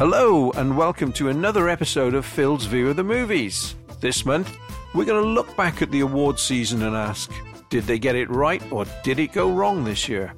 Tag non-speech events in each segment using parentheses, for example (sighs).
Hello, and welcome to another episode of Phil's View of the Movies. This month, we're going to look back at the award season and ask, did they get it right or did it go wrong this year?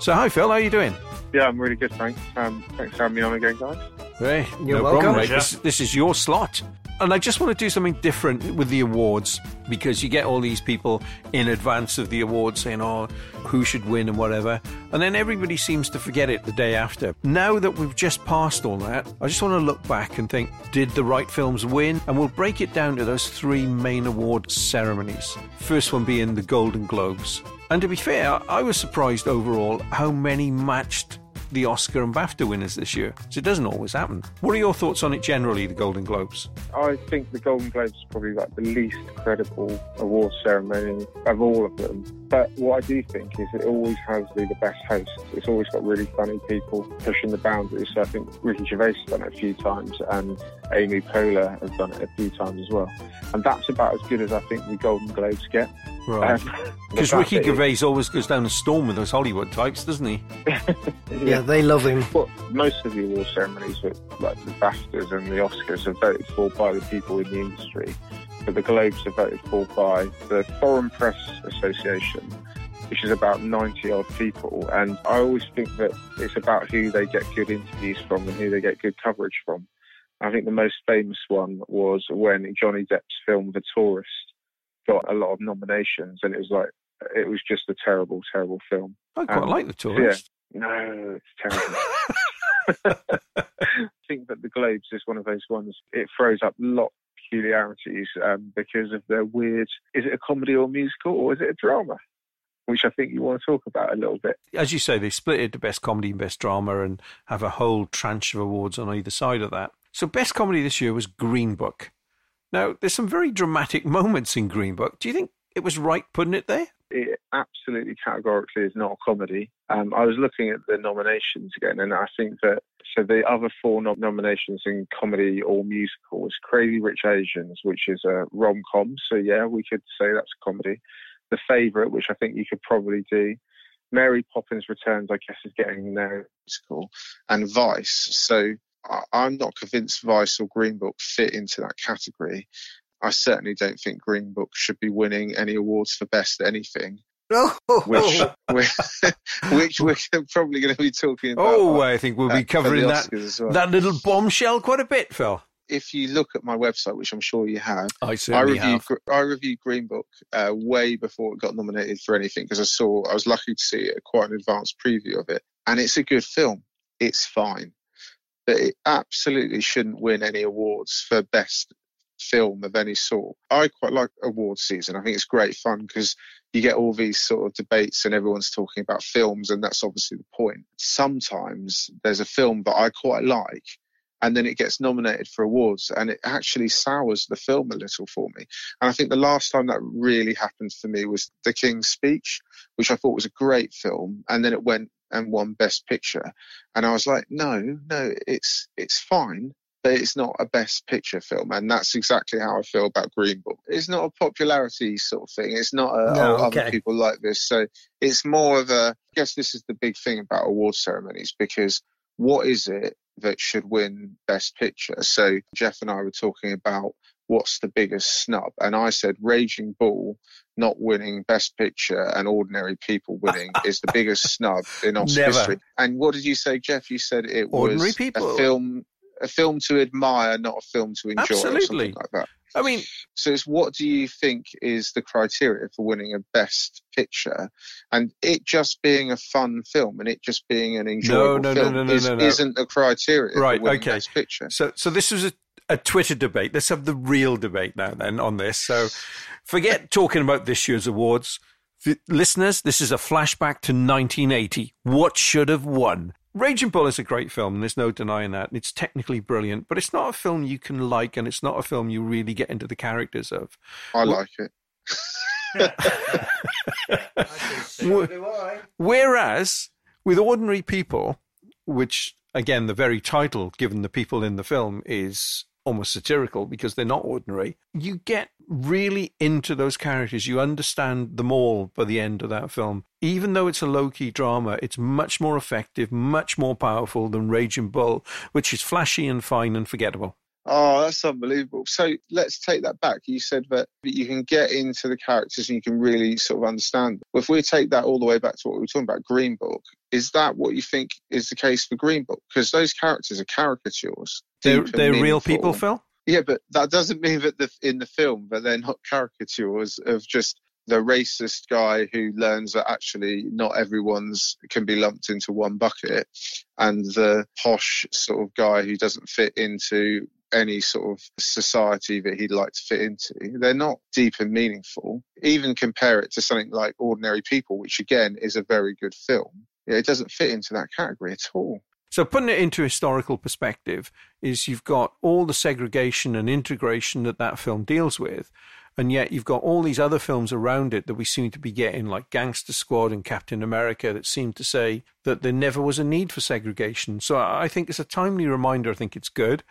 So, hi Phil, how are you doing? Yeah, I'm really good, thanks. Um, thanks for having me on again, guys. Hey, You're no welcome. problem, mate. This, this is your slot. And I just want to do something different with the awards because you get all these people in advance of the awards saying, oh, who should win and whatever. And then everybody seems to forget it the day after. Now that we've just passed all that, I just want to look back and think, did the right films win? And we'll break it down to those three main award ceremonies. First one being the Golden Globes. And to be fair, I was surprised overall how many matched the Oscar and BAFTA winners this year. So it doesn't always happen. What are your thoughts on it generally, the Golden Globes? I think the Golden Globes is probably like the least credible award ceremony of all of them. But what I do think is it always has the, the best hosts. It's always got really funny people pushing the boundaries. So I think Ricky Gervais has done it a few times and Amy Poehler has done it a few times as well. And that's about as good as I think the Golden Globes get. Right. Um, (laughs) Because fact Ricky Gervais always goes down a storm with those Hollywood types, doesn't he? (laughs) Yeah, they love him. Well, most of the award ceremonies, like the BAFTAs and the Oscars, are voted for by the people in the industry, but the Globes are voted for by the Foreign Press Association, which is about 90 odd people. And I always think that it's about who they get good interviews from and who they get good coverage from. I think the most famous one was when Johnny Depp's film The Tourist got a lot of nominations, and it was like, it was just a terrible, terrible film. I quite Um, like the tourist. No, it's terrible. (laughs) I think that the Globes is one of those ones. It throws up a lot of peculiarities um, because of their weird. Is it a comedy or musical, or is it a drama? Which I think you want to talk about a little bit. As you say, they split it to best comedy and best drama and have a whole tranche of awards on either side of that. So best comedy this year was Green Book. Now, there's some very dramatic (laughs) moments in Green Book. Do you think it was right putting it there? It absolutely categorically is not a comedy. Um, I was looking at the nominations again, and I think that so the other four nom- nominations in comedy or musical was Crazy Rich Asians, which is a rom com. So yeah, we could say that's a comedy. The Favourite, which I think you could probably do. Mary Poppins Returns, I guess, is getting there. Musical and Vice. So I'm not convinced Vice or Green Book fit into that category. I certainly don't think Green Book should be winning any awards for best anything Oh, which (laughs) (laughs) which, which we're probably going to be talking about. Oh, I think we'll be covering that, well. that little bombshell quite a bit, Phil. If you look at my website, which I'm sure you have, I I reviewed have. I reviewed Green Book uh, way before it got nominated for anything because I saw I was lucky to see a quite an advanced preview of it, and it's a good film. It's fine, it absolutely shouldn't win any awards for best film of any sort. I quite like awards season. I think it's great fun because you get all these sort of debates and everyone's talking about films, and that's obviously the point. Sometimes there's a film that I quite like, and then it gets nominated for awards, and it actually sours the film a little for me. And I think the last time that really happened for me was The King's Speech, which I thought was a great film, and then it went and won Best Picture, and I was like, no, no, it's it's fine. But it's not a best picture film, and that's exactly how I feel about Green Book. It's not a popularity sort of thing. It's not a No, oh, other people like this. So it's more of a. I guess this is the big thing about award ceremonies because what is it that should win Best Picture? So Jeff and I were talking about what's the biggest snub, and I said Raging Bull not winning Best Picture and Ordinary People winning (laughs) is the biggest snub in Oscar history. And what did you say, Jeff? You said it Ordinary was People. a film. A film to admire, not a film to enjoy, or Absolutely. something like that. I mean, So it's what do you think is the criteria for winning a best picture? And it just being a fun film and it just being an enjoyable no, no, film no, is, no, no. isn't a criteria Right, okay. best picture. So, so this was a, a Twitter debate. Let's have the real debate now, then, on this. So, forget talking about this year's awards. The, listeners, this is a flashback to 1980. What should have won? Raging Bull is a great film, and there's no denying that. And it's technically brilliant, but it's not a film you can like, and it's not a film you really get into the characters of. I like it. (laughs) Whereas with ordinary people, which again, the very title given the people in the film is almost satirical because they're not ordinary, you get really into those characters. You understand them all by the end of that film. Even though it's a low key drama, it's much more effective, much more powerful than Raging Bull, which is flashy and fine and forgettable. Oh, that's unbelievable. So let's take that back. You said that you can get into the characters and you can really sort of understand. Them. If we take that all the way back to what we were talking about, Green Book, is that what you think is the case for Green Book? Because those characters are caricatures. They're, they're real people, Phil? Yeah, but that doesn't mean that the, in the film that they're not caricatures of just the racist guy who learns that actually not everyone's can be lumped into one bucket and the posh sort of guy who doesn't fit into any sort of society that he'd like to fit into. They're not deep and meaningful. Even compare it to something like Ordinary People, which again is a very good film. It doesn't fit into that category at all. So, putting it into historical perspective, is you've got all the segregation and integration that that film deals with, and yet you've got all these other films around it that we seem to be getting, like Gangster Squad and Captain America, that seem to say that there never was a need for segregation. So I think it's a timely reminder. I think it's good.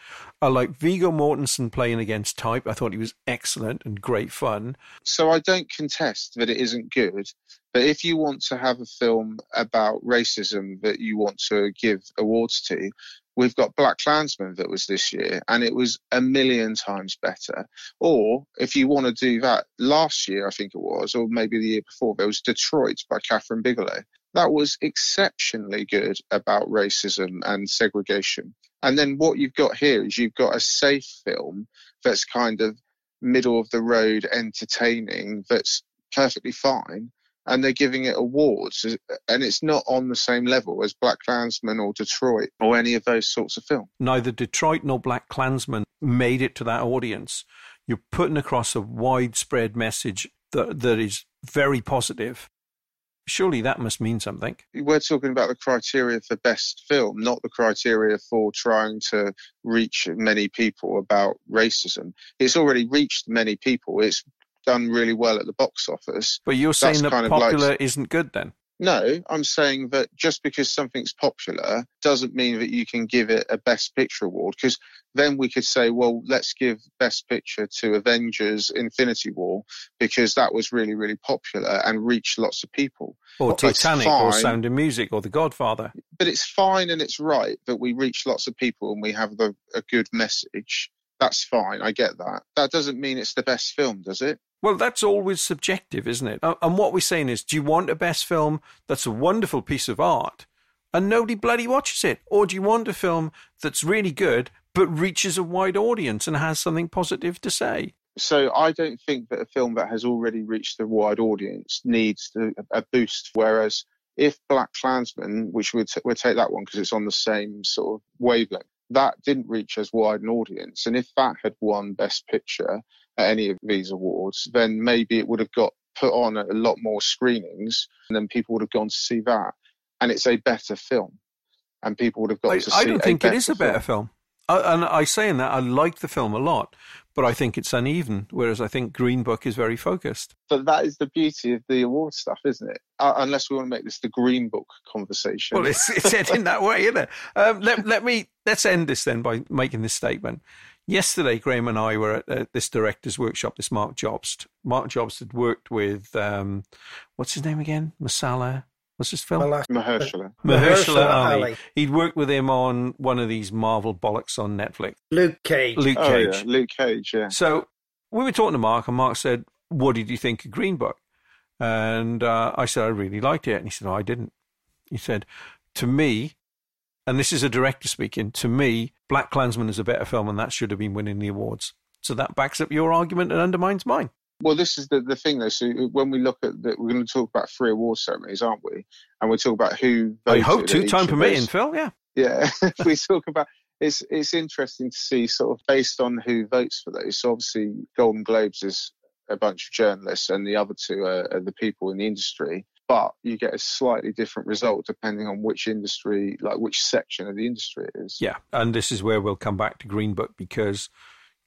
I like Viggo Mortensen playing against type. I thought he was excellent and great fun. So I don't contest that it isn't good. But if you want to have a film about racism that you want to give awards to, We've got Black Klansman that was this year, and it was a million times better. Or if you want to do that, last year I think it was, or maybe the year before, there was Detroit by Kathryn Bigelow. That was exceptionally good about racism and segregation. And then what you've got here is you've got a safe film that's kind of middle of the road entertaining that's perfectly fine and they're giving it awards, and it's not on the same level as Black Klansman or Detroit or any of those sorts of films. Neither Detroit nor Black Klansman made it to that audience. You're putting across a widespread message that that is very positive. Surely that must mean something. We're talking about the criteria for best film, not the criteria for trying to reach many people about racism. It's already reached many people. It's done really well at the box office. But you're saying that popular like, isn't good then? No, I'm saying that just because something's popular doesn't mean that you can give it a Best Picture award. Because then we could say, well, let's give Best Picture to Avengers Infinity War because that was really, really popular and reached lots of people. Or Titanic or Sound of Music or The Godfather. But it's fine and it's right that we reach lots of people and we have the, a good message. That's fine. I get that. That doesn't mean it's the best film, does it? Well, that's always subjective, isn't it? And what we're saying is, do you want a best film that's a wonderful piece of art and nobody bloody watches it? Or do you want a film that's really good but reaches a wide audience and has something positive to say? So I don't think that a film that has already reached a wide audience needs a boost. Whereas if Black Klansman, which we'd, we'd take that one because it's on the same sort of wavelength, that didn't reach as wide an audience. And if that had won Best Picture, at any of these awards, then maybe it would have got put on a lot more screenings and then people would have gone to see that. And it's a better film. And people would have got I, to see I don't think it is a better film. film. I, and I say in that I like the film a lot, but I think it's uneven. Whereas I think Green Book is very focused. But that is the beauty of the award stuff, isn't it? Uh, unless we want to make this the Green Book conversation. Well, it's, it's said in that way, isn't it? Um, let, let me let's end this then by making this statement. Yesterday, Graham and I were at this director's workshop, this Marc Jobst. Marc Jobst had worked with, um, what's his name again? Masala. What's his film? Mahershala. Mahershala Ali. He'd worked with him on one of these Marvel bollocks on Netflix. Luke Cage. Luke Cage. Oh, yeah. Luke Cage, yeah. So we were talking to Mark, and Mark said, What did you think of Green Book? And uh, I said, I really liked it. And he said, oh, I didn't. He said, To me, and this is a director speaking, to me, Black Klansman is a better film and that should have been winning the awards. So that backs up your argument and undermines mine. Well, this is the, the thing, though. So uh, when we look at that, we're going to talk about three award ceremonies, aren't we? And we talk about who. I hope to, time permitting, Phil. Yeah. Yeah. (laughs) we talk about it's it's interesting to see sort of based on who votes for those. So obviously, Golden Globes is a bunch of journalists, and the other two are, are the people in the industry but you get a slightly different result depending on which industry, like which section of the industry it is. Yeah, and this is where we'll come back to Green Book because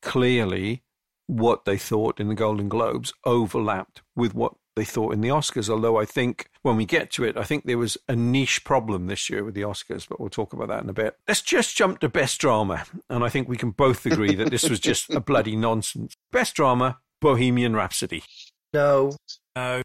clearly what they thought in the Golden Globes overlapped with what they thought in the Oscars. Although I think when we get to it, I think there was a niche problem this year with the Oscars, but we'll talk about that in a bit. Let's just jump to Best Drama. And I think we can both agree that this was just a bloody nonsense. Best Drama, Bohemian Rhapsody? No. No.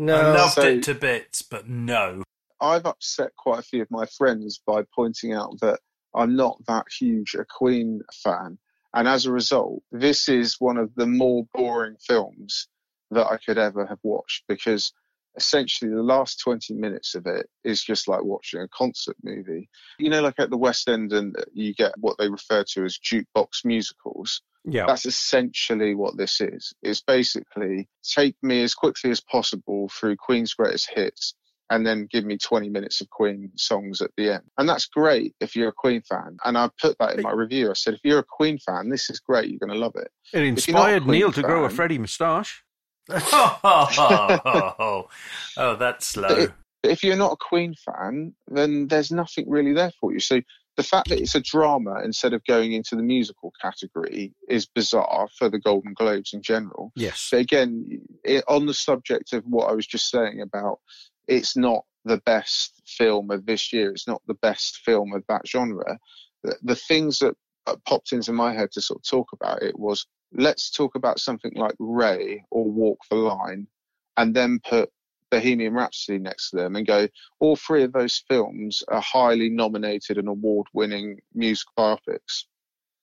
No. I loved So- it to bits, but no. I've upset quite a few of my friends by pointing out that I'm not that huge a Queen fan. And as a result, this is one of the more boring films that I could ever have watched because essentially the last 20 minutes of it is just like watching a concert movie. You know, like at the West End, and you get what they refer to as jukebox musicals. Yeah. That's essentially what this is. It's basically take me as quickly as possible through Queen's greatest hits and then give me 20 minutes of Queen songs at the end. And that's great if you're a Queen fan. And I put that in my review. I said, if you're a Queen fan, this is great. You're going to love it. It if you're not a inspired Neil to grow a fan- Freddie moustache. Oh, oh, (laughs) that's slow. But if you're not a Queen fan, then there's nothing really there for you. So the fact that it's a drama instead of going into the musical category is bizarre for the Golden Globes in general. Yes. But again, it, on the subject of what I was just saying about it's not the best film of this year, it's not the best film of that genre. The, the things that popped into my head to sort of talk about it was let's talk about something like Ray or Walk the Line and then put Bohemian Rhapsody next to them and go, all three of those films are highly nominated and award winning music biopics.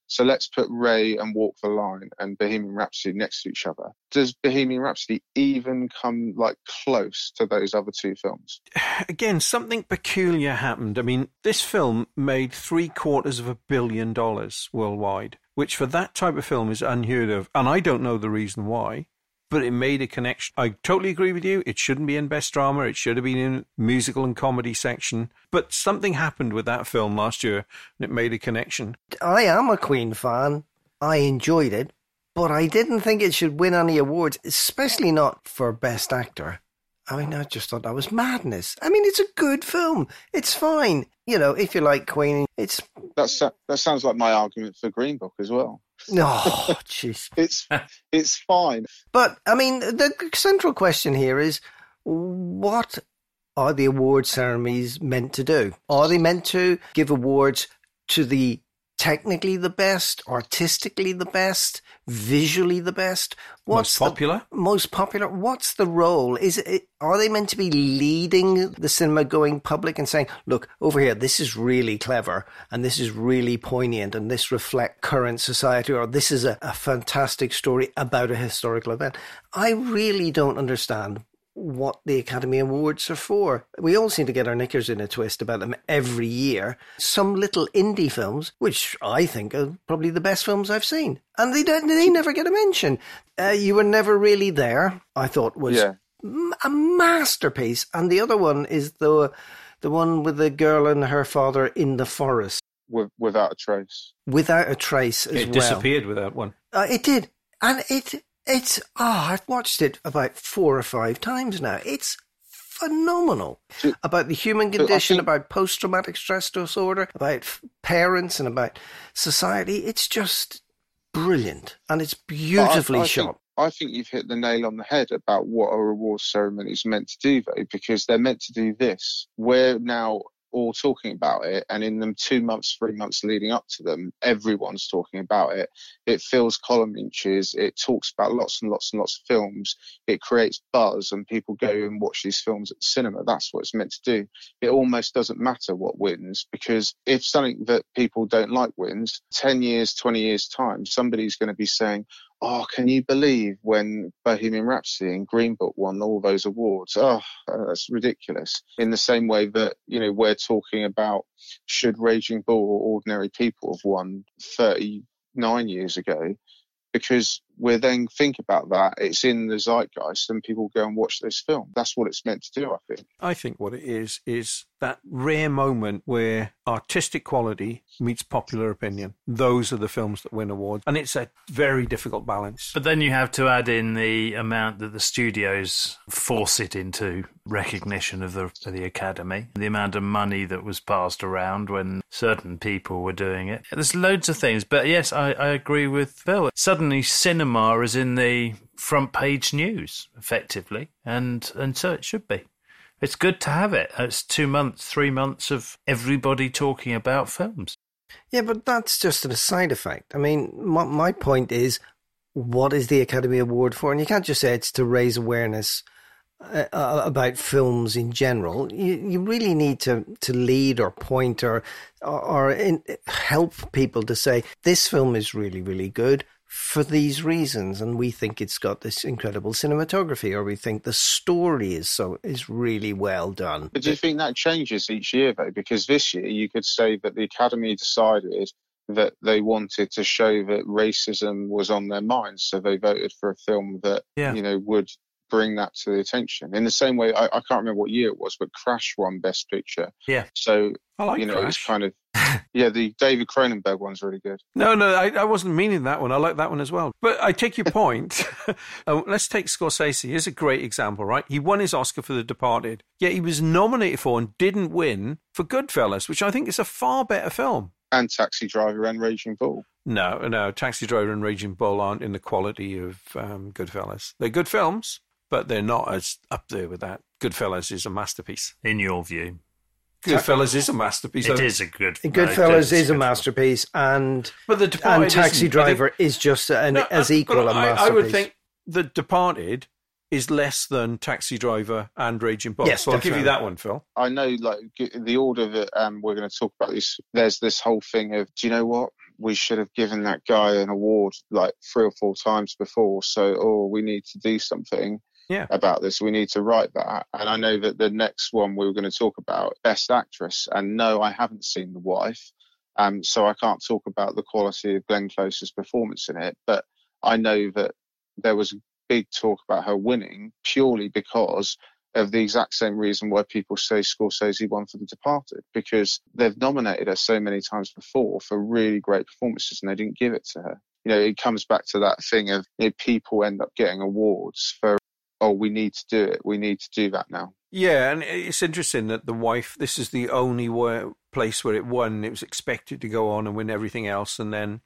So let's put Ray and Walk the Line and Bohemian Rhapsody next to each other. Does Bohemian Rhapsody even come like close to those other two films? (sighs) Again, something peculiar happened. I mean, this film made three quarters of a billion dollars worldwide, which for that type of film is unheard of. And I don't know the reason why, but it made a connection. I totally agree with you. It shouldn't be in Best Drama. It should have been in musical and comedy section. But something happened with that film last year and it made a connection. I am a Queen fan. I enjoyed it, but I didn't think it should win any awards, especially not for Best Actor. I mean, I just thought that was madness. I mean, it's a good film. It's fine. You know, if you like Queen, it's. That's, that sounds like my argument for Green Book as well. No, oh, (laughs) jeez. It's it's fine. But, I mean, the central question here is what are the award ceremonies meant to do? Are they meant to give awards to the technically the best, artistically the best, visually the best? Most the- popular? most popular. What's the role? Is it are they meant to be leading the cinema going public and saying, "Look over here, this is really clever and this is really poignant and this reflect current society," or "This is a, a fantastic story about a historical event." I really don't understand what the Academy Awards are for. We all seem to get our knickers in a twist about them every year. Some little indie films, which I think are probably the best films I've seen, and they don't, they never get a mention. Uh, you were never really there. I thought was Yeah. m- a masterpiece, and the other one is the the one with the girl and her father in the forest With, without a trace. without a trace as It well. disappeared with that one. Uh, it did, and it it's oh, I've watched it about four or five times now. It's phenomenal Do- about the human condition, think- about post traumatic stress disorder, about f- parents, and about society. It's just brilliant, and it's beautifully I, I shot. Think, I think you've hit the nail on the head about what a reward ceremony is meant to do, though, because they're meant to do this. We're now all talking about it, and in them two months, three months leading up to them, everyone's talking about it. It fills column inches. It talks about lots and lots and lots of films. It creates buzz, and people go and watch these films at the cinema. That's what it's meant to do. It almost doesn't matter what wins because if something that people don't like wins, 10 years, 20 years' time, somebody's going to be saying, Oh, can you believe when Bohemian Rhapsody and Green Book won all those awards? Oh, that's ridiculous. In the same way that, you know, we're talking about should Raging Bull or Ordinary People have won 39 years ago, because we then think about that, it's in the zeitgeist and people go and watch this film. That's what it's meant to do, I think. I think what it is is that rare moment where artistic quality meets popular opinion. Those are the films that win awards, and it's a very difficult balance. But then you have to add in the amount that the studios force it into recognition of the of the academy, the amount of money that was passed around when certain people were doing it. There's loads of things, but yes, I, I agree with Bill. Suddenly, cinema is in the front page news, effectively, and and so it should be. It's good to have it. It's two months, three months of everybody talking about films. Yeah, but that's just a side effect. I mean, my, my point is, what is the Academy Award for? And you can't just say it's to raise awareness uh, uh, about films in general. You, you really need to, to lead or point or, or, or in, help people to say, this film is really, really good for these reasons and we think it's got this incredible cinematography or we think the story is so is really well done but do you think that changes each year though because this year you could say that the academy decided that they wanted to show that racism was on their minds so they voted for a film that yeah. you know would bring that to the attention in the same way I, I, can't remember what year it was but crash won best picture yeah so I like you know crash. it's kind of (laughs) yeah, the David Cronenberg one's really good. No, no, I, I, wasn't meaning that one. I like that one as well. But I take your point. oh, (laughs) let's take Scorsese. Here's a great example, right? He won his Oscar for The Departed, yet he was nominated for and didn't win for Goodfellas, which I think is a far better film. And Taxi Driver and Raging Bull. No, no, Taxi Driver and Raging Bull aren't in the quality of um, Goodfellas. They're good films, but they're not as up there with that. Goodfellas is a masterpiece. In your view? Goodfellas is a masterpiece. It is a good. Goodfellas no, is a masterpiece, and but the Departed and Taxi Driver is just an, no, as equal a masterpiece. I would think the Departed is less than Taxi Driver and Raging Bull. Yes, so I'll give you that one, Phil. I know, like the order that um, we're going to talk about this. There's this whole thing of, do you know what? We should have given that guy an award like three or four times before. So, oh, we need to do something yeah. about this. We need to write that. And I know that the next one we were going to talk about, Best Actress. And no, I haven't seen The Wife. Um, so I can't talk about the quality of Glenn Close's performance in it. But I know that there was big talk about her winning purely because of the exact same reason why people say Scorsese won for The Departed, because they've nominated her so many times before for really great performances and they didn't give it to her. You know, it comes back to that thing of you know, people end up getting awards for oh, we need to do it. We need to do that now. Yeah, and it's interesting that the wife, this is the only place where it won. It was expected to go on and win everything else. And then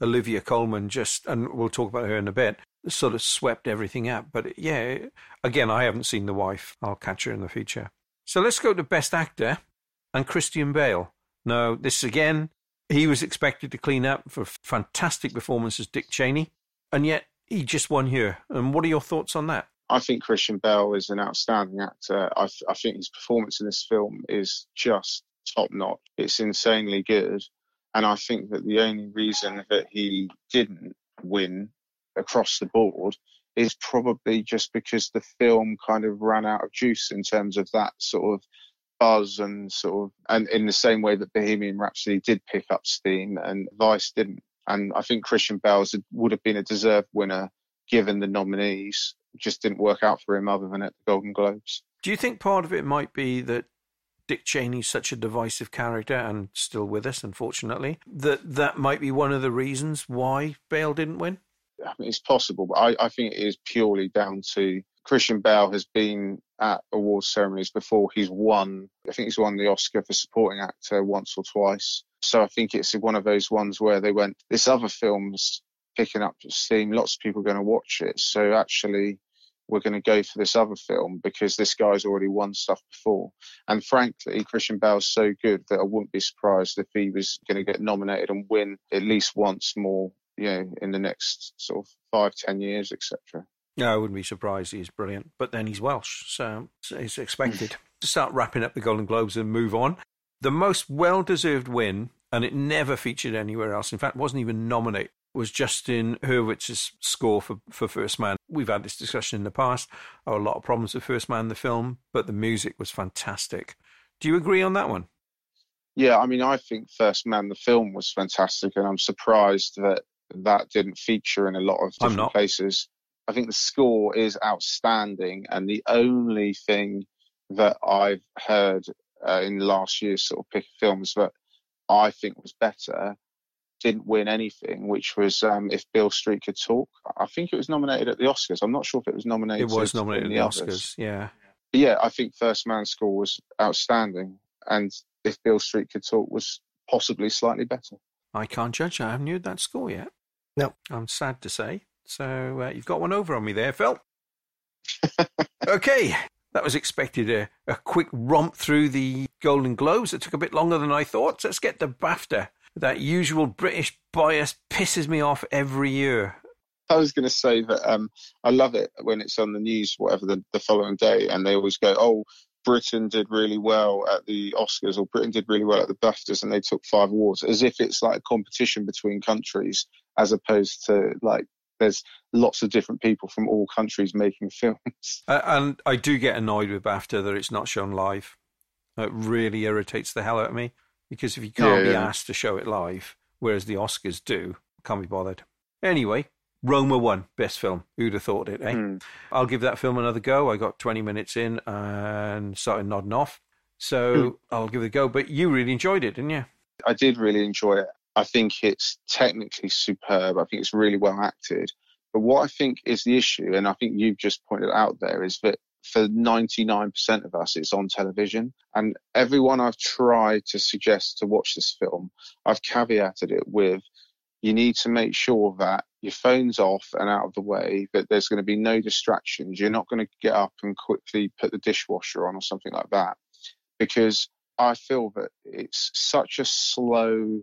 Olivia Colman just, and we'll talk about her in a bit, sort of swept everything up. But yeah, again, I haven't seen the wife. I'll catch her in the future. So let's go to Best Actor and Christian Bale. Now, this again, he was expected to clean up for fantastic performance as Dick Cheney, and yet he just won here. And what are your thoughts on that? I think Christian Bale is an outstanding actor. I, I think his performance in this film is just top notch. It's insanely good. And I think that the only reason that he didn't win across the board is probably just because the film kind of ran out of juice in terms of that sort of buzz and sort of, and in the same way that Bohemian Rhapsody did pick up steam and Vice didn't. And I think Christian Bale would have been a deserved winner given the nominees just didn't work out for him other than at the Golden Globes. Do you think part of it might be that Dick Cheney's such a divisive character and still with us, unfortunately, that that might be one of the reasons why Bale didn't win? I mean, it's possible, but I, I think it is purely down to Christian Bale has been at awards ceremonies before. He's won, I think he's won the Oscar for supporting actor once or twice. So I think it's one of those ones where they went, this other film's picking up steam. Lots of people are going to watch it. So actually, we're going to go for this other film because this guy's already won stuff before. And frankly, Christian Bale's so good that I wouldn't be surprised if he was going to get nominated and win at least once more, you know, in the next sort of five, ten years, etc. No, I wouldn't be surprised. He's brilliant. But then he's Welsh, so it's expected. Hmm. to start wrapping up the Golden Globes and move on. The most well deserved win, and it never featured anywhere else. In fact, wasn't even nominated was Justin Hurwitz's score for, for First Man. We've had this discussion in the past. Oh, a lot of problems with First Man, the film, but the music was fantastic. Do you agree on that one? Yeah, I mean, I think First Man, the film, was fantastic, and I'm surprised that that didn't feature in a lot of different places. I think the score is outstanding, and the only thing that I've heard uh, in last year's sort of pick of films that I think was better didn't win anything, which was um, if Beale Street could talk. I think it was nominated at the Oscars. I'm not sure if it was nominated. It was nominated at the, the Oscars. Yeah. But yeah, I think First Man score was outstanding, and if Beale Street could talk was possibly slightly better. I can't judge. I haven't heard that score yet. No, I'm sad to say. So uh, you've got one over on me there, Phil. (laughs) okay, that was expected a, a quick romp through the Golden Globes. It took a bit longer than I thought. So let's get to BAFTA that usual British bias pisses me off every year. I was going to say that um, I love it when it's on the news, whatever the, the following day, and they always go, "Oh, Britain did really well at the Oscars or Britain did really well at the BAFTAs and they took five awards as if it's like a competition between countries as opposed to like there's lots of different people from all countries making (laughs) films. Uh, and I do get annoyed with BAFTA that it's not shown live. It really irritates the hell out of me because if you can't yeah, be yeah. asked to show it live, whereas the Oscars do, can't be bothered. Anyway, Roma won best film. Who'd have thought it? Eh? Mm. I'll give that film another go. I got 20 minutes in and started nodding off. So mm. I'll give it a go. But you really enjoyed it, didn't you? I did really enjoy it. I think it's technically superb. I think it's really well acted. But what I think is the issue, and I think you've just pointed out there, is that for 99% of us, it's on television. And everyone I've tried to suggest to watch this film, I've caveated it with you need to make sure that your phone's off and out of the way, that there's going to be no distractions. You're not going to get up and quickly put the dishwasher on or something like that. Because I feel that it's such a slow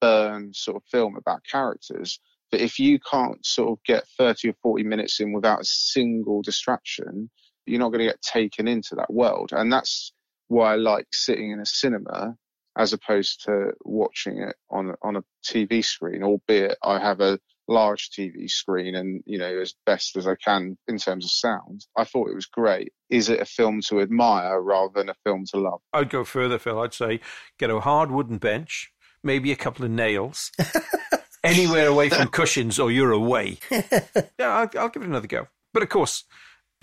burn sort of film about characters that if you can't sort of get 30 or 40 minutes in without a single distraction, you're not going to get taken into that world. And that's why I like sitting in a cinema as opposed to watching it on on a TV screen. Albeit I have a large TV screen and you know as best as I can in terms of sound. I thought it was great. Is it a film to admire rather than a film to love? I'd go further, Phil. I'd say get a hard wooden bench, maybe a couple of nails. (laughs) Anywhere away from cushions, or you're away. (laughs) yeah, I'll, I'll give it another go. But of course,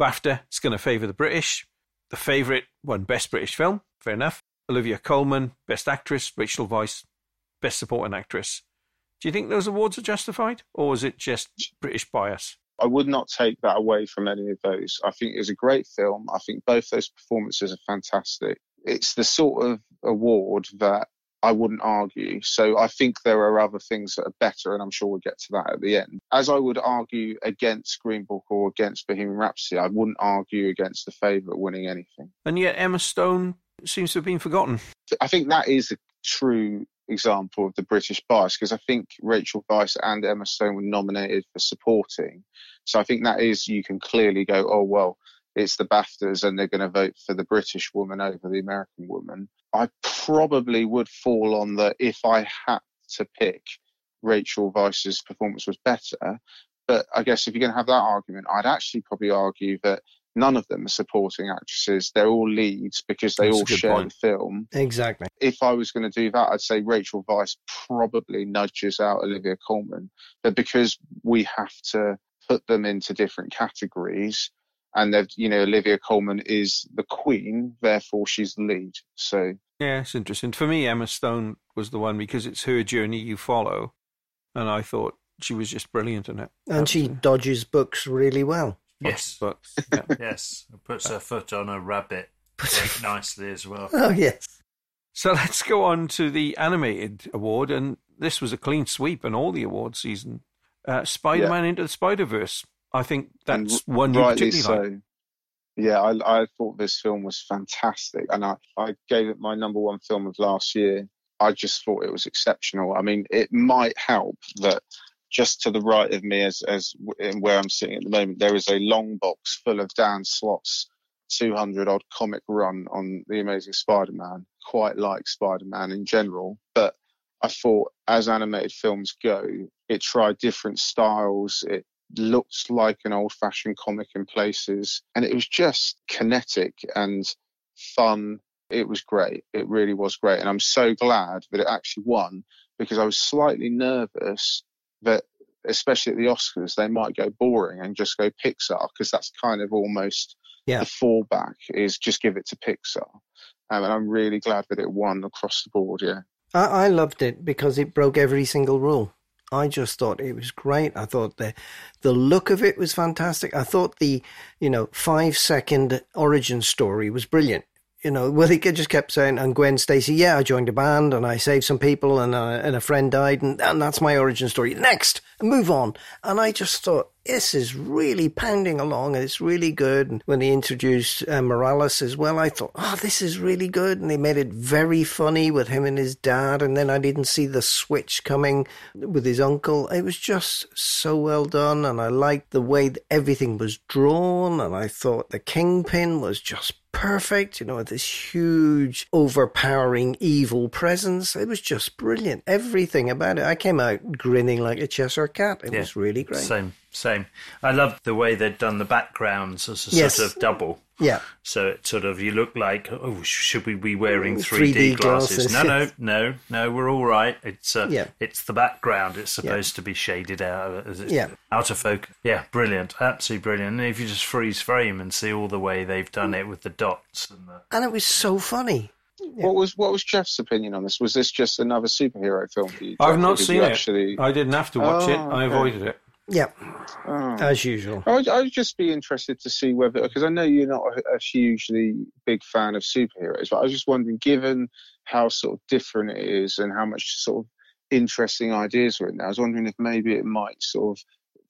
BAFTA it's going to favour the British. The favourite won Best British Film. Fair enough. Olivia Colman, Best Actress, Rachel Weisz, Best Supporting Actress. Do you think those awards are justified, or is it just British bias? I would not take that away from any of those. I think it's a great film. I think both those performances are fantastic. It's the sort of award that I wouldn't argue. So I think there are other things that are better, and I'm sure we'll get to that at the end. As I would argue against Green Book or against Bohemian Rhapsody, I wouldn't argue against the favourite winning anything. And yet Emma Stone seems to have been forgotten. I think that is a true example of the British bias because I think Rachel Weisz and Emma Stone were nominated for supporting. So I think that is, you can clearly go, oh, well, it's the BAFTAs and they're going to vote for the British woman over the American woman. I probably would fall on the if I had to pick, Rachel Weisz's performance was better. But I guess if you're going to have that argument, I'd actually probably argue that none of them are supporting actresses. They're all leads because they That's all share point. the film. Exactly. If I was going to do that, I'd say Rachel Weisz probably nudges out Olivia Colman. But because we have to put them into different categories, and they've, you know, Olivia Colman is the queen, therefore she's the lead. So yeah, it's interesting. For me, Emma Stone was the one because it's her journey you follow, and I thought she was just brilliant in it. And she dodges books really well. Yes, books. Yeah. (laughs) yes, puts her foot on a rabbit nicely as well. (laughs) Oh yes. So let's go on to the animated award, and this was a clean sweep in all the award season. Uh, Spider-Man yeah. into the Spider-Verse. I think that's and one you particularly so. like. Yeah, I, I thought this film was fantastic, and I, I gave it my number one film of last year. I just thought it was exceptional. I mean, it might help that just to the right of me, as as where I'm sitting at the moment, there is a long box full of Dan Slott's 200 odd comic run on the Amazing Spider-Man. Quite like Spider-Man in general, but I thought as animated films go, it tried different styles. It looked like an old fashioned comic in places. And it was just kinetic and fun. It was great. It really was great. And I'm so glad that it actually won because I was slightly nervous that, especially at the Oscars, they might go boring and just go Pixar because that's kind of almost yeah. the fallback is just give it to Pixar. Um, and I'm really glad that it won across the board. Yeah. I, I loved it because it broke every single rule. I just thought it was great. I thought the the look of it was fantastic. I thought the you know five second origin story was brilliant. You know, well, he just kept saying, and Gwen Stacy, yeah, I joined a band and I saved some people and uh, and a friend died and, and that's my origin story. Next, move on. And I just thought this is really pounding along and it's really good. And when they introduced uh, Morales as well, I thought, oh, this is really good. And they made it very funny with him and his dad. And then I didn't see the switch coming with his uncle. It was just so well done. And I liked the way everything was drawn. And I thought the Kingpin was just perfect, you know, with this huge, overpowering evil presence. It was just brilliant. Everything about it. I came out grinning like a Cheshire cat. It yeah, was really great. Same, same. I love the way they'd done the backgrounds as a yes. sort of double. Yeah. So it sort of you look like oh should we be wearing 3D, 3D glasses? glasses? No, no, no, no. We're all right. It's uh, yeah. It's the background. It's supposed yeah. to be shaded out. yeah. Out of focus. Yeah. Brilliant. Absolutely brilliant. And if you just freeze frame and see all the way they've done it with the dots and the, and it was so funny. Yeah. What was what was Jeff's opinion on this? Was this just another superhero film for you? I've not seen it. Actually... I didn't have to watch oh, it. I avoided it. Yeah, oh. as usual. I would, I would, just be interested to see whether, because I know you're not a, a, hugely big fan of superheroes, but I was just wondering, given how sort of different it is and how much sort of interesting ideas were in there, I was wondering if maybe it might sort of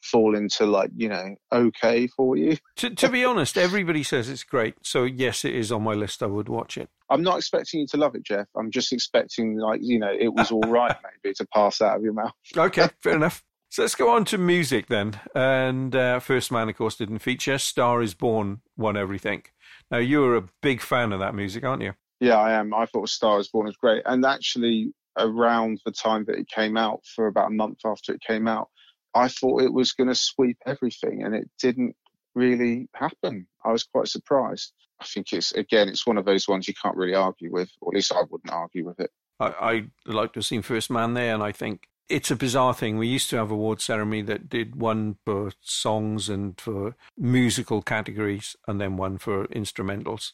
fall into like you know okay for you. (laughs) to, to be honest, everybody says it's great, so yes, it is on my list. I would watch it. I'm not expecting you to love it, Jeff. I'm just expecting like you know it was (laughs) all right maybe to pass out of your mouth. okay, fair enough. So let's go on to music then. And uh, First Man, of course, didn't feature. Star is Born won everything. Now, you're a big fan of that music, aren't you? Yeah, I am. I thought Star is Born was great. And actually, around the time that it came out, for about a month after it came out, I thought it was going to sweep everything, and it didn't really happen. I was quite surprised. I think it's, again, it's one of those ones you can't really argue with, or at least I wouldn't argue with it. I, I like to have seen First Man there, and I think it's a bizarre thing. We used to have award ceremony that did one for songs and for musical categories, and then one for instrumentals.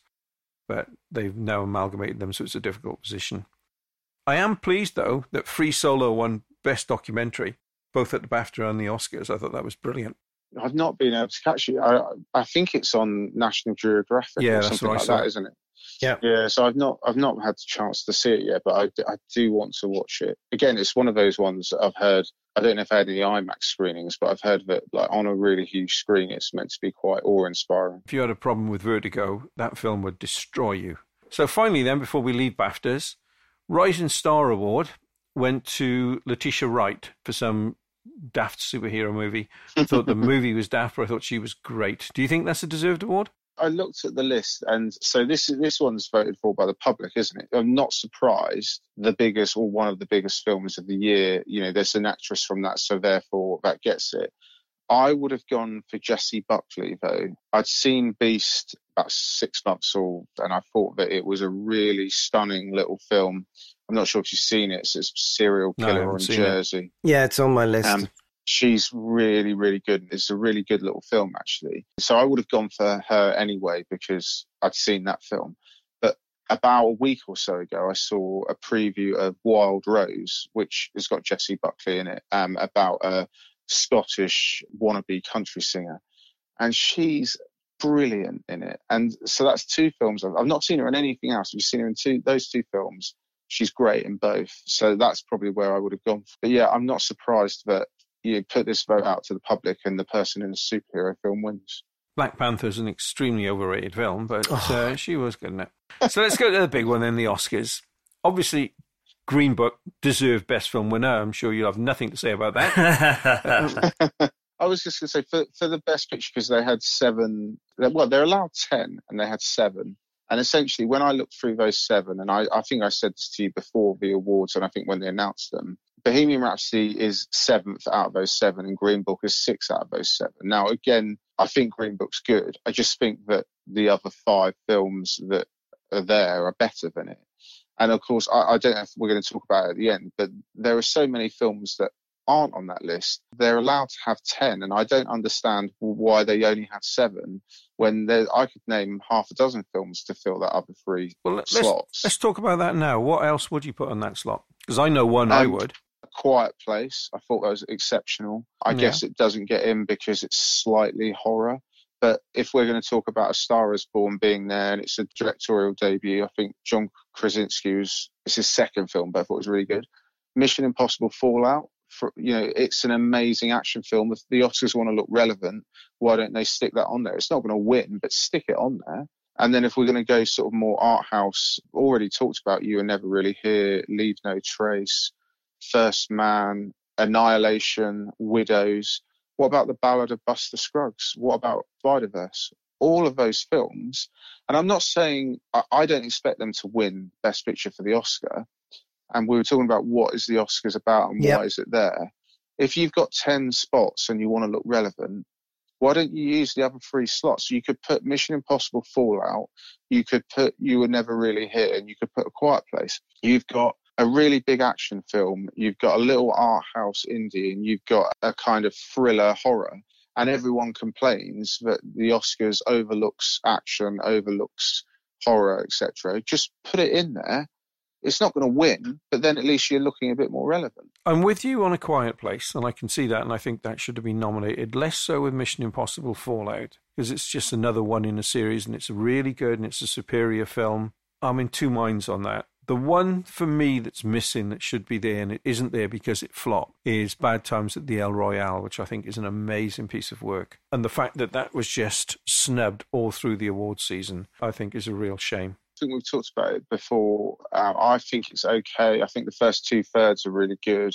But they've now amalgamated them, so it's a difficult position. I am pleased though that Free Solo won Best Documentary, both at the BAFTA and the Oscars. I thought that was brilliant. I've not been able to catch it. I, I think it's on National Geographic yeah, or something like that, isn't it? Yeah, yeah. So I've not I've not had the chance to see it yet, but I, I do want to watch it. Again, it's one of those ones that I've heard. I don't know if I had any IMAX screenings, but I've heard that like on a really huge screen, it's meant to be quite awe-inspiring. If you had a problem with vertigo, that film would destroy you. So finally, then, before we leave BAFTAs, Rising Star Award went to Letitia Wright for some daft superhero movie. I thought the (laughs) movie was daft, but I thought she was great. Do you think that's a deserved award? I looked at the list, and so this this one's voted for by the public, isn't it? I'm not surprised. The biggest or one of the biggest films of the year. You know, there's an actress from that, so therefore that gets it. I would have gone for Jessie Buckley though. I'd seen Beast about six months old, and I thought that it was a really stunning little film. I'm not sure if you've seen it. It's a serial killer no, in Jersey. It. Yeah, it's on my list. Um, she's really, really good. It's a really good little film, actually. So I would have gone for her anyway because I'd seen that film. But about a week or so ago, I saw a preview of Wild Rose, which has got Jessie Buckley in it, um, about a Scottish wannabe country singer. And she's brilliant in it. And so that's two films. I've, I've not seen her in anything else. I've seen her in two, those two films. She's great in both. So that's probably where I would have gone. But yeah, I'm not surprised that you put this vote out to the public and the person in the superhero film wins. Black Panther is an extremely overrated film, but oh. uh, she was good in it. So let's go to the big one then, the Oscars. Obviously, Green Book deserved Best Film winner. I'm sure you'll have nothing to say about that. (laughs) I was just going to say for, for the Best Picture, because they had seven, well, they're allowed 10 and they had seven. And essentially, when I looked through those seven, and I, I think I said this to you before the awards, and I think when they announced them, Bohemian Rhapsody is seventh out of those seven, and Green Book is six out of those seven. Now, again, I think Green Book's good. I just think that the other five films that are there are better than it. And of course, I, I don't know if we're going to talk about it at the end, but there are so many films that aren't on that list. They're allowed to have 10, and I don't understand why they only have seven when I could name half a dozen films to fill that other three well, let's, slots. Let's talk about that now. What else would you put on that slot? Because I know one um, I would. Quiet Place. I thought that was exceptional. I yeah. guess it doesn't get in because it's slightly horror. But if we're going to talk about A Star is Born being there and it's a directorial debut, I think John Krasinski was, it's his second film, but I thought it was really good. Mission Impossible Fallout for you know it's an amazing action film. If the Oscars want to look relevant, why don't they stick that on there? It's not going to win, but stick it on there. And then if we're going to go sort of more art house, already talked about you and never really here, leave no trace, First Man, Annihilation, Widows. What about the Ballad of Buster Scruggs? What about Spider-Verse? All of those films, and I'm not saying I, I don't expect them to win Best Picture for the Oscar. And we were talking about what is the Oscars about and Yep. why is it there. If you've got 10 spots and you want to look relevant, why don't you use the other three slots? You could put Mission Impossible Fallout, you could put You Were Never Really Here, and you could put A Quiet Place. You've got a really big action film, you've got a little art house indie, and you've got a kind of thriller horror. And everyone complains that the Oscars overlooks action, overlooks horror, etc. Just put it in there. It's not going to win, but then at least you're looking a bit more relevant. I'm with you on A Quiet Place, and I can see that, and I think that should have been nominated. Less so with Mission Impossible Fallout, because it's just another one in a series, and it's really good, and it's a superior film. I'm in two minds on that. The one for me that's missing that should be there, and it isn't there because it flopped, is Bad Times at the El Royale, which I think is an amazing piece of work. And the fact that that was just snubbed all through the award season, I think is a real shame. I think we've talked about it before. Um, I think it's okay. I think the first two thirds are really good.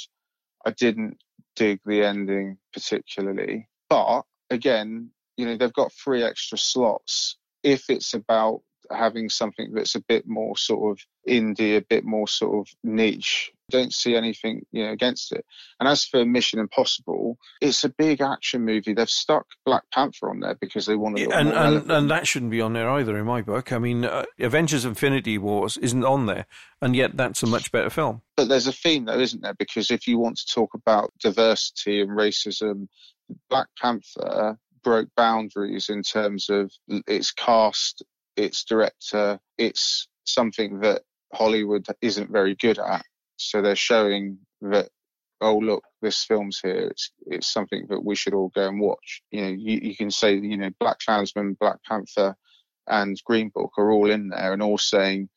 I didn't dig the ending particularly, but again, you know, they've got three extra slots. If it's about having something that's a bit more sort of indie, a bit more sort of niche, don't see anything, you know, against it. And as for Mission Impossible, it's a big action movie. They've stuck Black Panther on there because they want to look and, and and that shouldn't be on there either in my book. I mean, uh, Avengers: Infinity Wars isn't on there, and yet that's a much better film. but there's a theme though, isn't there? Because if you want to talk about diversity and racism, Black Panther broke boundaries in terms of its cast, its director, it's something that Hollywood isn't very good at. So they're showing that oh look, this film's here. It's it's something that we should all go and watch. You know, you, you can say you know Black Klansman, Black Panther, and Green Book are all in there and all saying,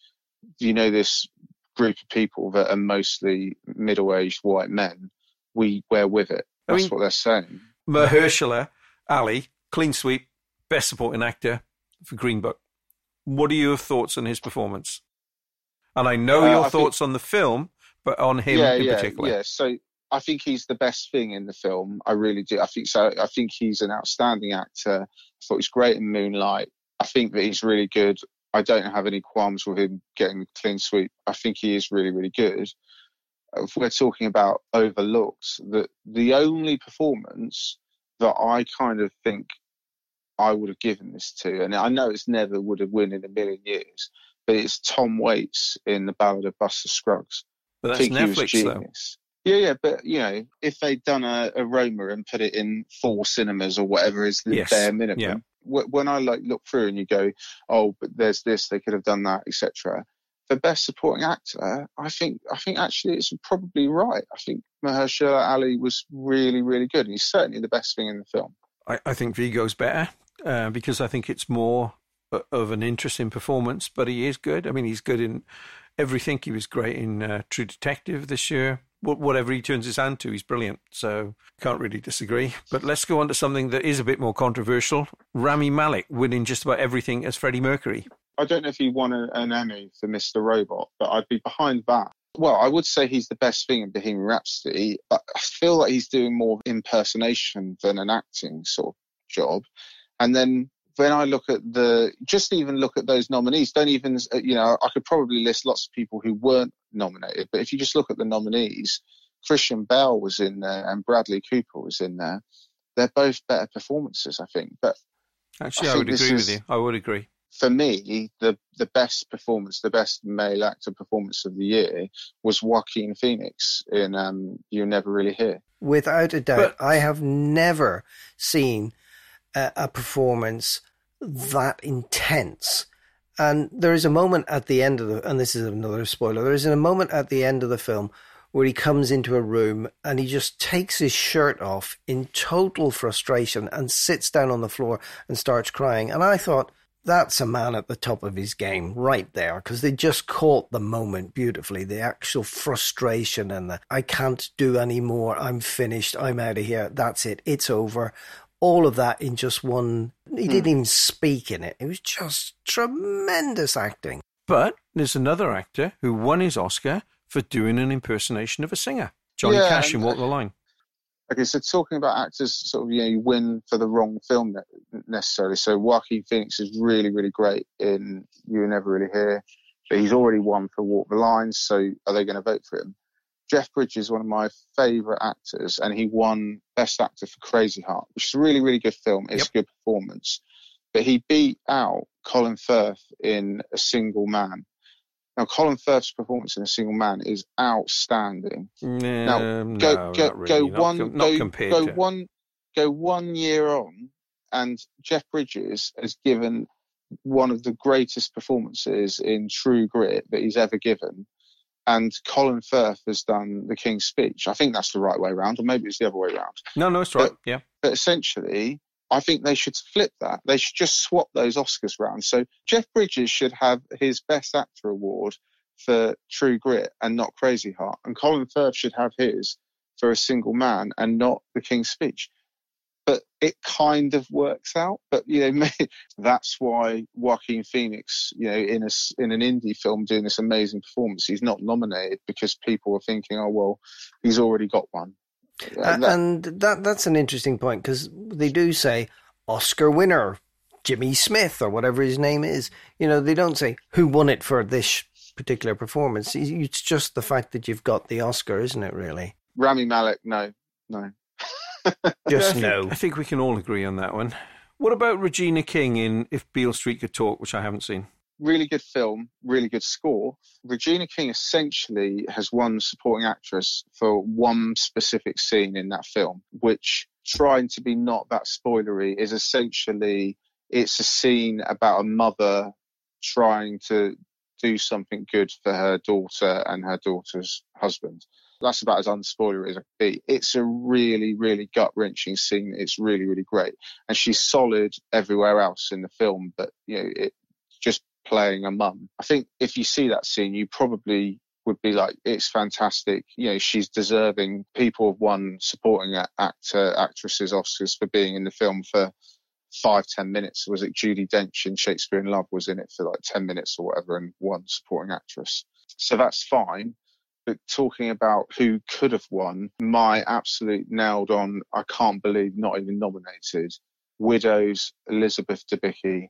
you know, this group of people that are mostly middle-aged white men, we we're with it. I That's mean- what they're saying. Mahershala Ali, clean sweep, best supporting actor for Green Book. What are your thoughts on his performance? And I know Uh, your I think- thoughts on the film, but on him yeah, in yeah, particular. yeah. So I think he's the best thing in the film. I really do. I think so. I think he's an outstanding actor. I thought he's great in Moonlight. I think that he's really good. I don't have any qualms with him getting the clean sweep. I think he is really, really good. If we're talking about overlooked, the the only performance that I kind of think I would have given this to, and I know it's never would have won in a million years, but it's Tom Waits in the Ballad of Buster Scruggs. But I that's think he was Netflix, though. genius. Yeah, yeah, but you know, if they'd done a, a Roma and put it in four cinemas or whatever is the Yes, bare minimum, yeah. wh- when I like look through and you go, oh, but there's this, they could have done that, etc. For best supporting actor, I think I think actually it's probably right. I think Mahershala Ali was really, really good. He's certainly the best thing in the film. I, I think Viggo's better uh, because I think it's more of an interesting performance, but he is good. I mean, he's good in everything. He was great in uh, True Detective this year. Wh- Whatever he turns his hand to, he's brilliant. So can't really disagree. But let's go on to something that is a bit more controversial. Rami Malek winning just about everything as Freddie Mercury. I don't know if he won an Emmy for Mr. Robot, but I'd be behind that. Well, I would say he's the best thing in Bohemian Rhapsody, but I feel like he's doing more impersonation than an acting sort of job. And then when I look at the, just even look at those nominees, don't even, uh, you know, I could probably list lots of people who weren't nominated, but if you just look at the nominees, Christian Bale was in there and Bradley Cooper was in there. They're both better performances, I think. But Actually, I I, would agree is- with you. I would agree. for me, the the best performance, the best male actor performance of the year was Joaquin Phoenix in um, You Never Really Here. Without a doubt, But- I have never seen a, a performance that intense. And there is a moment at the end of the, and this is another spoiler, there is a moment at the end of the film where he comes into a room and he just takes his shirt off in total frustration and sits down on the floor and starts crying. And I thought, that's a man at the top of his game right there because they just caught the moment beautifully. The actual frustration and the I can't do anymore. I'm finished. I'm out of here. That's it. It's over. All of that in just one. He didn't hmm. even speak in it. It was just tremendous acting. But there's another actor who won his Oscar for doing an impersonation of a singer. Johnny Yeah, Cash in and- Walk the Line. Uh, okay, so talking about actors, sort of, you know, you win for the wrong film ne- necessarily. So Joaquin Phoenix is really, really great in You Were Never Really Here, but he's already won for Walk the Line. So are they going to vote for him? Jeff Bridges is one of my favourite actors, and he won Best Actor for Crazy Heart, which is a really, really good film. It's Yep. a good performance, but he beat out Colin Firth in A Single Man. Now, Colin Firth's performance in A Single Man is outstanding Now, go no, go go really. Not one not go, go one go one year on and Jeff Bridges has given one of the greatest performances in True Grit that he's ever given. And Colin Firth has done the King's Speech. I think that's the right way around, or maybe it's the other way around. No, no, it's right. yeah. But essentially, I think they should flip that. They should just swap those Oscars round. So Jeff Bridges should have his Best Actor award for True Grit and not Crazy Heart, and Colin Firth should have his for A Single Man and not The King's Speech. But it kind of works out. But you know, (laughs) that's why Joaquin Phoenix, you know, in a in an indie film doing this amazing performance, he's not nominated because people are thinking, oh well, he's already got one. And that- and that that's an interesting point because they do say Oscar winner Jimmy Smith or whatever his name is. You know, they don't say who won it for this particular performance. It's just the fact that you've got the Oscar, isn't it? Really, Rami Malek, no, no. Just I think, no. I think we can all agree on that one. What about Regina King in If Beale Street Could Talk, which I haven't seen? really good film, really good score. Regina King essentially has won supporting actress for one specific scene in that film, which trying to be not that spoilery is essentially it's a scene about a mother trying to do something good for her daughter and her daughter's husband. That's about as unspoilery as I can be. It's a really, really gut wrenching scene. It's really, really great. And she's solid everywhere else in the film, but you know, it just playing a mum. I think if you see that scene, you probably would be like, it's fantastic. You know, she's deserving. People have won supporting actor, actresses Oscars for being in the film for five, ten minutes. Was it Judi Dench in Shakespeare in Love was in it for like 10 minutes or whatever and won supporting actress. So that's fine. But talking about who could have won, my absolute nailed on, I can't believe not even nominated. Widows, Elizabeth Debicki.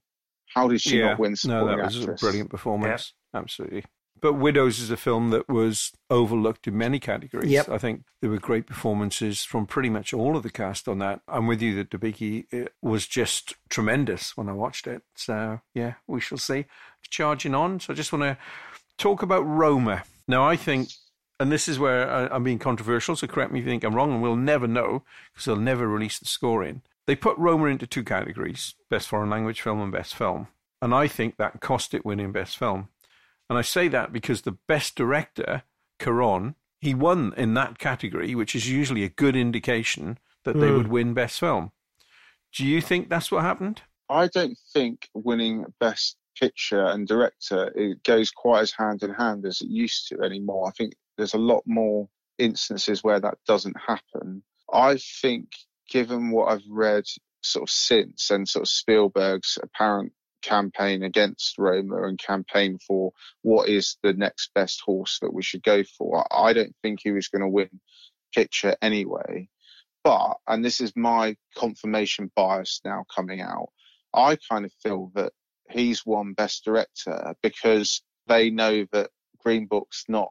How did she not win no, supporting that was actress? a brilliant performance. Absolutely. But Widows is a film that was overlooked in many categories. Yep. I think there were great performances from pretty much all of the cast on that. I'm with you that Debicki it was just tremendous when I watched it. So, yeah, we shall see. Charging on. So I just want to talk about Roma. Now, I think, and this is where I, I'm being controversial, so correct me if you think I'm wrong, and we'll never know because they'll never release the score in. They put Roma into two categories Best Foreign Language Film and Best Film. And I think that cost it winning Best Film. And I say that because the Best Director, Cuarón, he won in that category, which is usually a good indication that they Hmm. would win Best Film. Do you think that's what happened? I don't think winning Best Picture and Director it goes quite as hand in hand as it used to anymore. I think there's a lot more instances where that doesn't happen. I think, given what I've read sort of since and sort of Spielberg's apparent campaign against Roma and campaign for what is the next best horse that we should go for, I don't think he was going to win picture anyway. But, and this is my confirmation bias now coming out, I kind of feel that he's won Best Director because they know that Green Book's not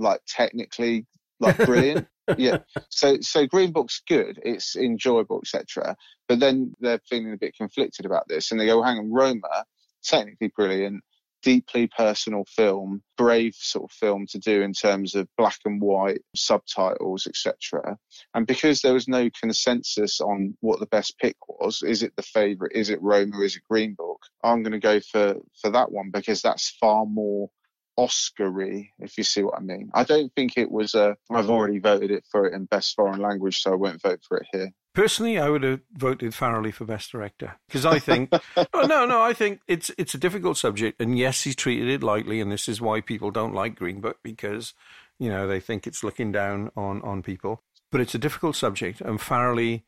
like technically like (laughs) brilliant. yeah. So so Green Book's good, it's enjoyable, etc. But then they're feeling a bit conflicted about this, and they go, "Hang on, Roma, technically brilliant." Deeply personal film, brave sort of film to do in terms of black and white subtitles, etc. And because there was no consensus on what the best pick was, is it the favourite? Is it Roma? Is it Green Book? I'm going to go for for that one because that's far more Oscar-y, if you see what I mean. I don't think it was a. I've already voted it for it in best foreign language, so I won't vote for it here. Personally, I would have voted Farrelly for best director because I think, (laughs) oh, no, no, I think it's it's a difficult subject, and yes, he's treated it lightly, and this is why people don't like Green Book because you know they think it's looking down on on people. But it's a difficult subject, and Farrelly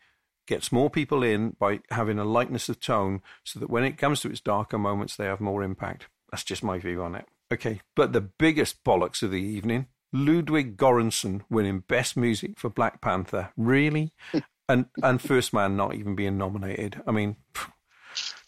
gets more people in by having a lightness of tone, so that when it comes to its darker moments, they have more impact. That's just my view on it. Okay, but the biggest bollocks of the evening Ludwig Göransson winning Best Music for Black Panther. Really? (laughs) and and First Man not even being nominated. I mean,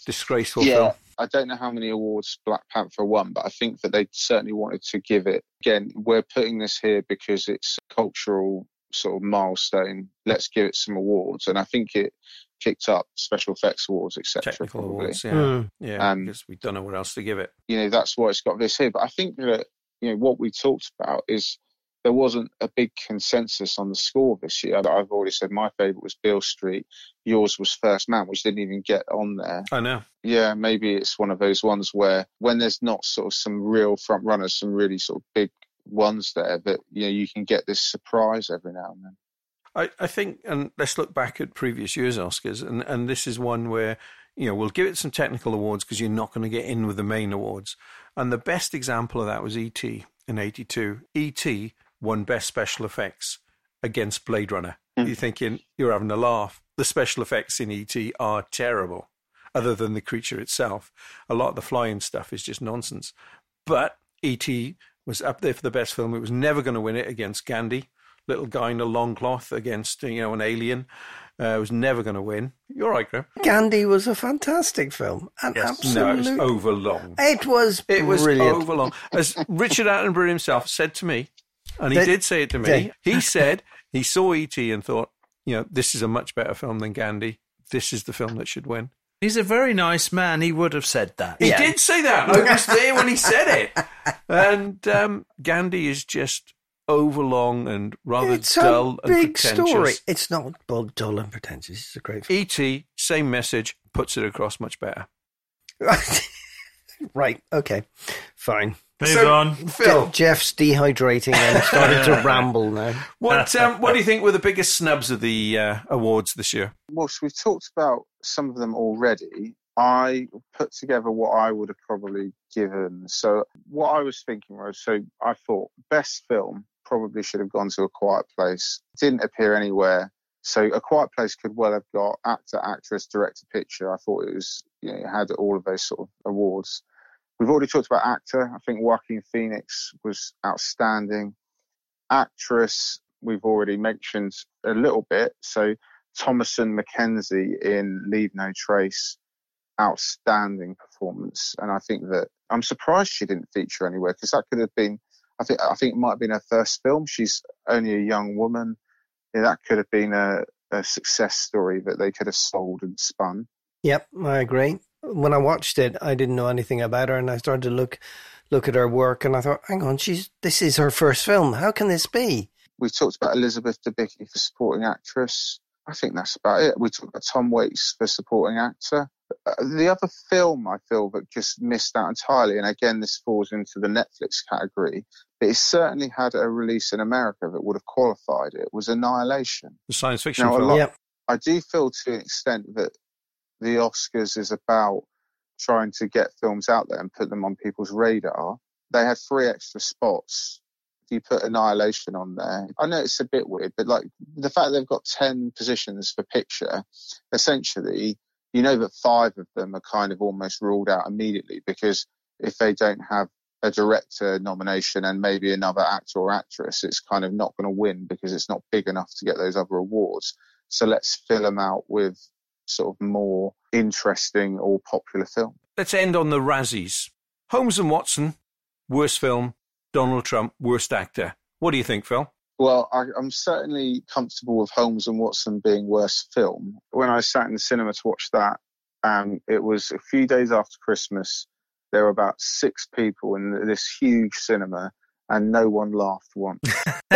disgraceful yeah, film. I don't know how many awards Black Panther won, but I think that they certainly wanted to give it. Again, we're putting this here because it's a cultural sort of milestone. Let's give it some awards, and I think it picked up special effects awards, etc. Technical probably. awards, yeah, Mm. yeah. Um, because we don't know what else to give it. you know that's why it's got this here. But I think that you know what we talked about is there wasn't a big consensus on the score this year. I've already said my favourite was Beale Street. Yours was First Man, which didn't even get on there. I know. Yeah, maybe it's one of those ones where when there's not sort of some real front runners, some really sort of big ones there, that you know you can get this surprise every now and then. I, I think, and let's look back at previous years' Oscars, and, and this is one where, you know, we'll give it some technical awards because you're not going to get in with the main awards. And the best example of that was E.T. in 82. E.T. won Best Special Effects against Blade Runner. Mm. You're thinking, you're having a laugh. The special effects in E.T. are terrible, other than the creature itself. A lot of the flying stuff is just nonsense. But E.T. was up there for the best film. It was never going to win it against Gandhi little guy in a long cloth against you know an alien uh, was never going to win. You're right, Graham. Gandhi was a fantastic film. An Yes. No, absolute. it's overlong. It was It was brilliant. overlong. As Richard Attenborough himself said to me, and he They- did say it to me. they- He said he saw E.T. and thought, you know, this is a much better film than Gandhi. This is the film that should win. He's a very nice man. He would have said that. He Yeah. did say that. I was there when he said it. And um, Gandhi is just overlong and rather it's dull a and big pretentious. story. It's not well, dull and pretentious. It's a great film. E.T., same message, puts it across much better. (laughs) right. Okay. Fine. Move So- on. Phil, Je- Jeff's dehydrating and starting to (laughs) ramble now. what um, what do you think were the biggest snubs of the uh, awards this year? Well, so we've talked about some of them already. I put together what I would have probably given. So what I was thinking was, so I thought best film probably should have gone to A Quiet Place. Didn't appear anywhere. So A Quiet Place could well have got actor, actress, director, picture. I thought it was, you know, it had all of those sort of awards. We've already talked about actor. I think Joaquin Phoenix was outstanding. Actress, we've already mentioned a little bit. So Thomasin McKenzie in Leave No Trace, outstanding performance. And I think that I'm surprised she didn't feature anywhere because that could have been, I think, I think it might have been her first film. She's only a young woman. Yeah, that could have been a, a success story that they could have sold and spun. Yep, I agree. When I watched it, I didn't know anything about her, and I started to look look at her work, and I thought, "Hang on, she's this is her first film. How can this be?" We talked about Elizabeth Debicki for supporting actress. I think that's about it. We talked about Tom Waits for supporting actor. Uh, the other film I feel that just missed out entirely, and again, this falls into the Netflix category, but it certainly had a release in America that would have qualified it, was Annihilation. The science fiction Now, film. lot- Yep. I do feel to an extent that the Oscars is about trying to get films out there and put them on people's radar. They had three extra spots. If you put Annihilation on there, I know it's a bit weird, but like the fact they've got 10 positions for picture, essentially, you know that five of them are kind of almost ruled out immediately because if they don't have a director nomination and maybe another actor or actress, it's kind of not going to win because it's not big enough to get those other awards. So let's fill them out with sort of more interesting or popular film. Let's end on the Razzies. Holmes and Watson, worst film. Donald Trump, worst actor. What do you think, Phil? Well, I, I'm certainly comfortable with Holmes and Watson being worst film. When I sat in the cinema to watch that, um, it was a few days after Christmas. There were about six people in this huge cinema, and no one laughed once. (laughs)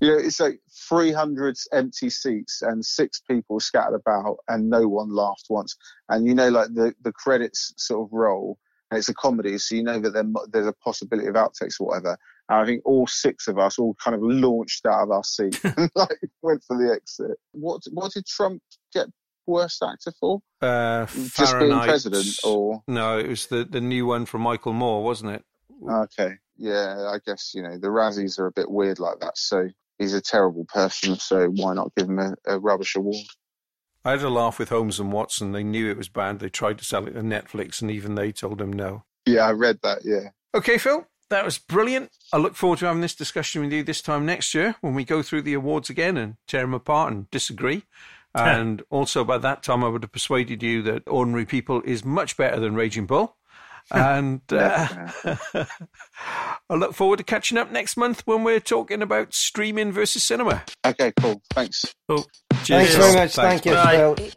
you know, it's like 300 empty seats and six people scattered about, and no one laughed once. And you know, like the the credits sort of roll, and it's a comedy, so you know that there, there's a possibility of outtakes or whatever. And I think all six of us all kind of launched out of our seat and (laughs) (laughs) like went for the exit. What what did Trump get worst actor for? Uh, Just being president, or no, it was the the new one from Michael Moore, wasn't it? okay, yeah, I guess you know the Razzies are a bit weird like that. So he's a terrible person, so why not give him a, a rubbish award? I had a laugh with Holmes and Watson. They knew it was bad. They tried to sell it to Netflix, and even they told him no. Yeah, I read that. Yeah. Okay, Phil, that was brilliant. I look forward to having this discussion with you this time next year when we go through the awards again and tear them apart and disagree. (laughs) And also, by that time, I would have persuaded you that Ordinary People is much better than Raging Bull. And (laughs) uh, (laughs) I look forward to catching up next month when we're talking about streaming versus cinema. Okay, cool. Thanks. Oh, Thanks very much. Thank you, Bye. Phil. It